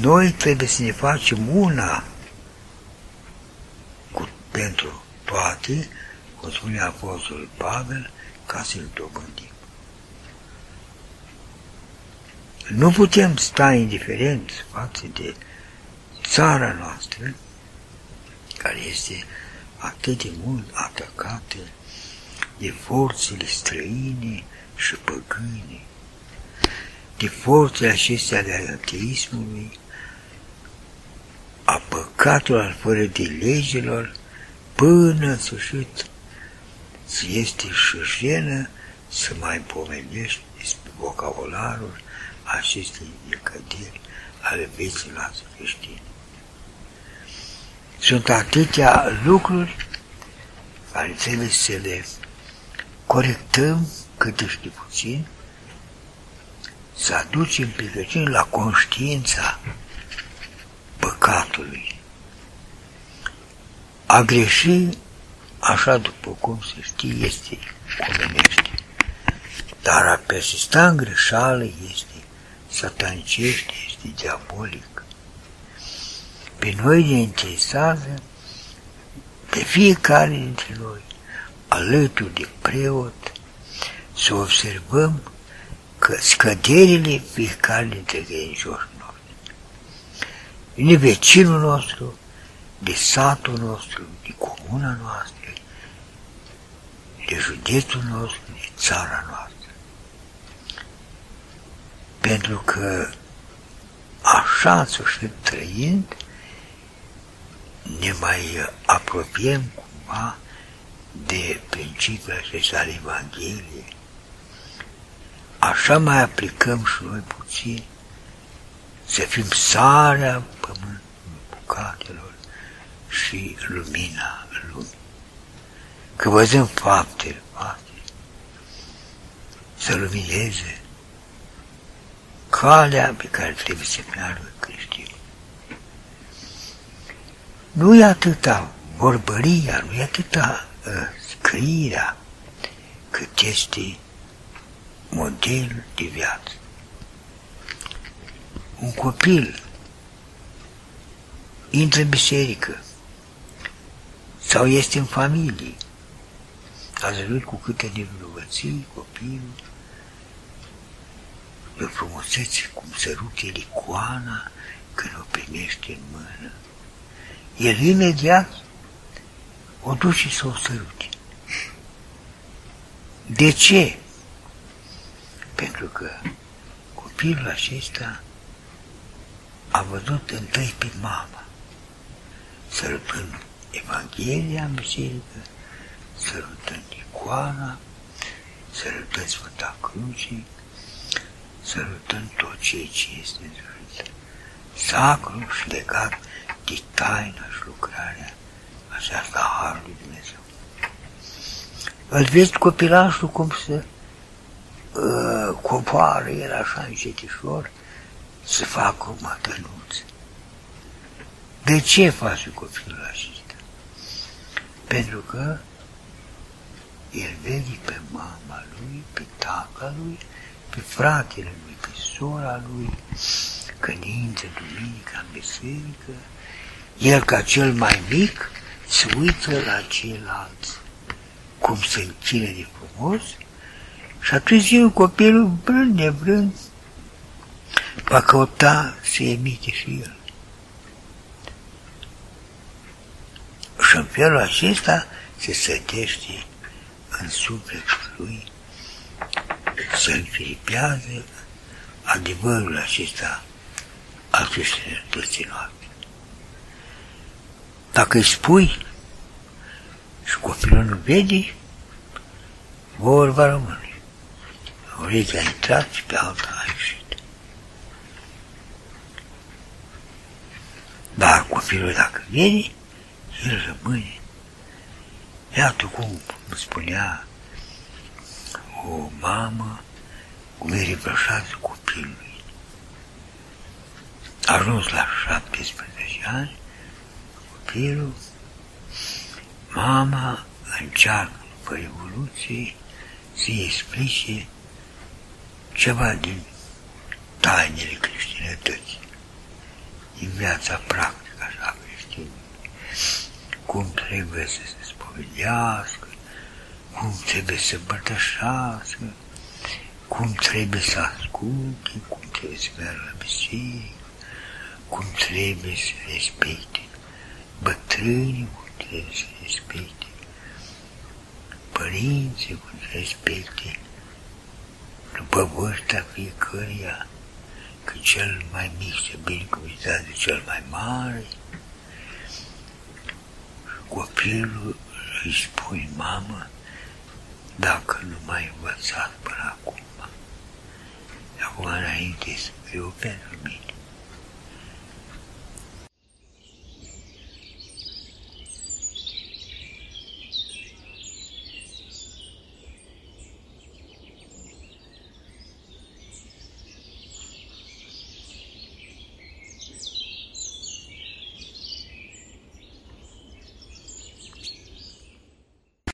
noi trebuie să ne facem una cu, pentru toate, cum spune Apostolul Pavel, ca să-l dobândim. Nu putem sta indiferent față de țara noastră, care este atât de mult atacată de forțele străine și păgâne, de forțele acestea ale ateismului, a păcatelor fără de legilor, până în sfârșit este și jenă să mai pomenești despre vocabularul acestei decăderi ale vieții noastre creștine. Sunt atâtea lucruri care trebuie să le corectăm cât știu puțin, să aducem pe la conștiința păcatului. A greși, așa după cum se știe, este omenește. Dar a persista în greșeală este satanicește, este diabolic. Pe noi ne interesează pe fiecare dintre noi, alături de preot, să observăm că scăderile fiecare dintre credincioșii noștri, de vecinul nostru, de satul nostru, de comuna noastră, de județul nostru, de țara noastră. Pentru că așa sfârșit trăind, ne mai apropiem cumva de principiul acesta al Evangheliei. Așa mai aplicăm și noi puțin să fim sarea pământului bucatelor și lumina lumii. Că văzăm faptele, faptele, să lumineze calea pe care trebuie să meargă creștinul. Nu e atâta vorbăria, nu e atâta uh, scrierea, cât este modelul de viață. Un copil intră în biserică sau este în familie, a zărit cu câte nevinovății copilul, de frumusețe, cum se rupe licoana când o primește în mână. El imediat o duce să o sărute. De ce? Pentru că copilul acesta a văzut întâi pe mama, sărutând Evanghelia în biserică, sărutând icoana, sărutând Sfânta Cruce, sărutând tot ceea ce este sfânt, sacru și legat de taina și lucrarea aceasta a Harului Dumnezeu. Îl vezi copilașul cum se uh, coboară el așa încetișor să facă o mătănuță. De ce face copilul acesta? Pentru că el vede pe mama lui, pe tata lui, pe fratele lui, pe sora lui, când intră duminica în biserică, el ca cel mai mic se uită la ceilalți, cum se închine de frumos, și atunci el, copilul, brând nevrând, va căuta să emite și el. Și în felul acesta se sătește în sufletul lui să înfilipează adevărul acesta al creștinătății noastre. Dacă îi spui și copilul nu vede, vor va rămâne. Urechea a intrat și pe alta a ieșit. Dar copilul dacă vede, el rămâne. Iată cum spunea o mamă cum e reproșat copilului. A ajuns la 17 ani, copilul, mama încearcă după Revoluție să-i explice ceva din tainele creștinătății. din viața practică, așa creștină. Cum trebuie să se spovedească, cum trebuie să împărtășească, cum trebuie să asculte, cum trebuie să meargă la biserică, cum trebuie să respecte bătrânii, cum trebuie să respecte părinții, cum să respecte după vârsta fiecăruia, că cel mai mic se binecuvântează de cel mai mare. Copilul îi spui, mamă, dacă nu mai învățat până acum, acum înainte să fiu pentru mine.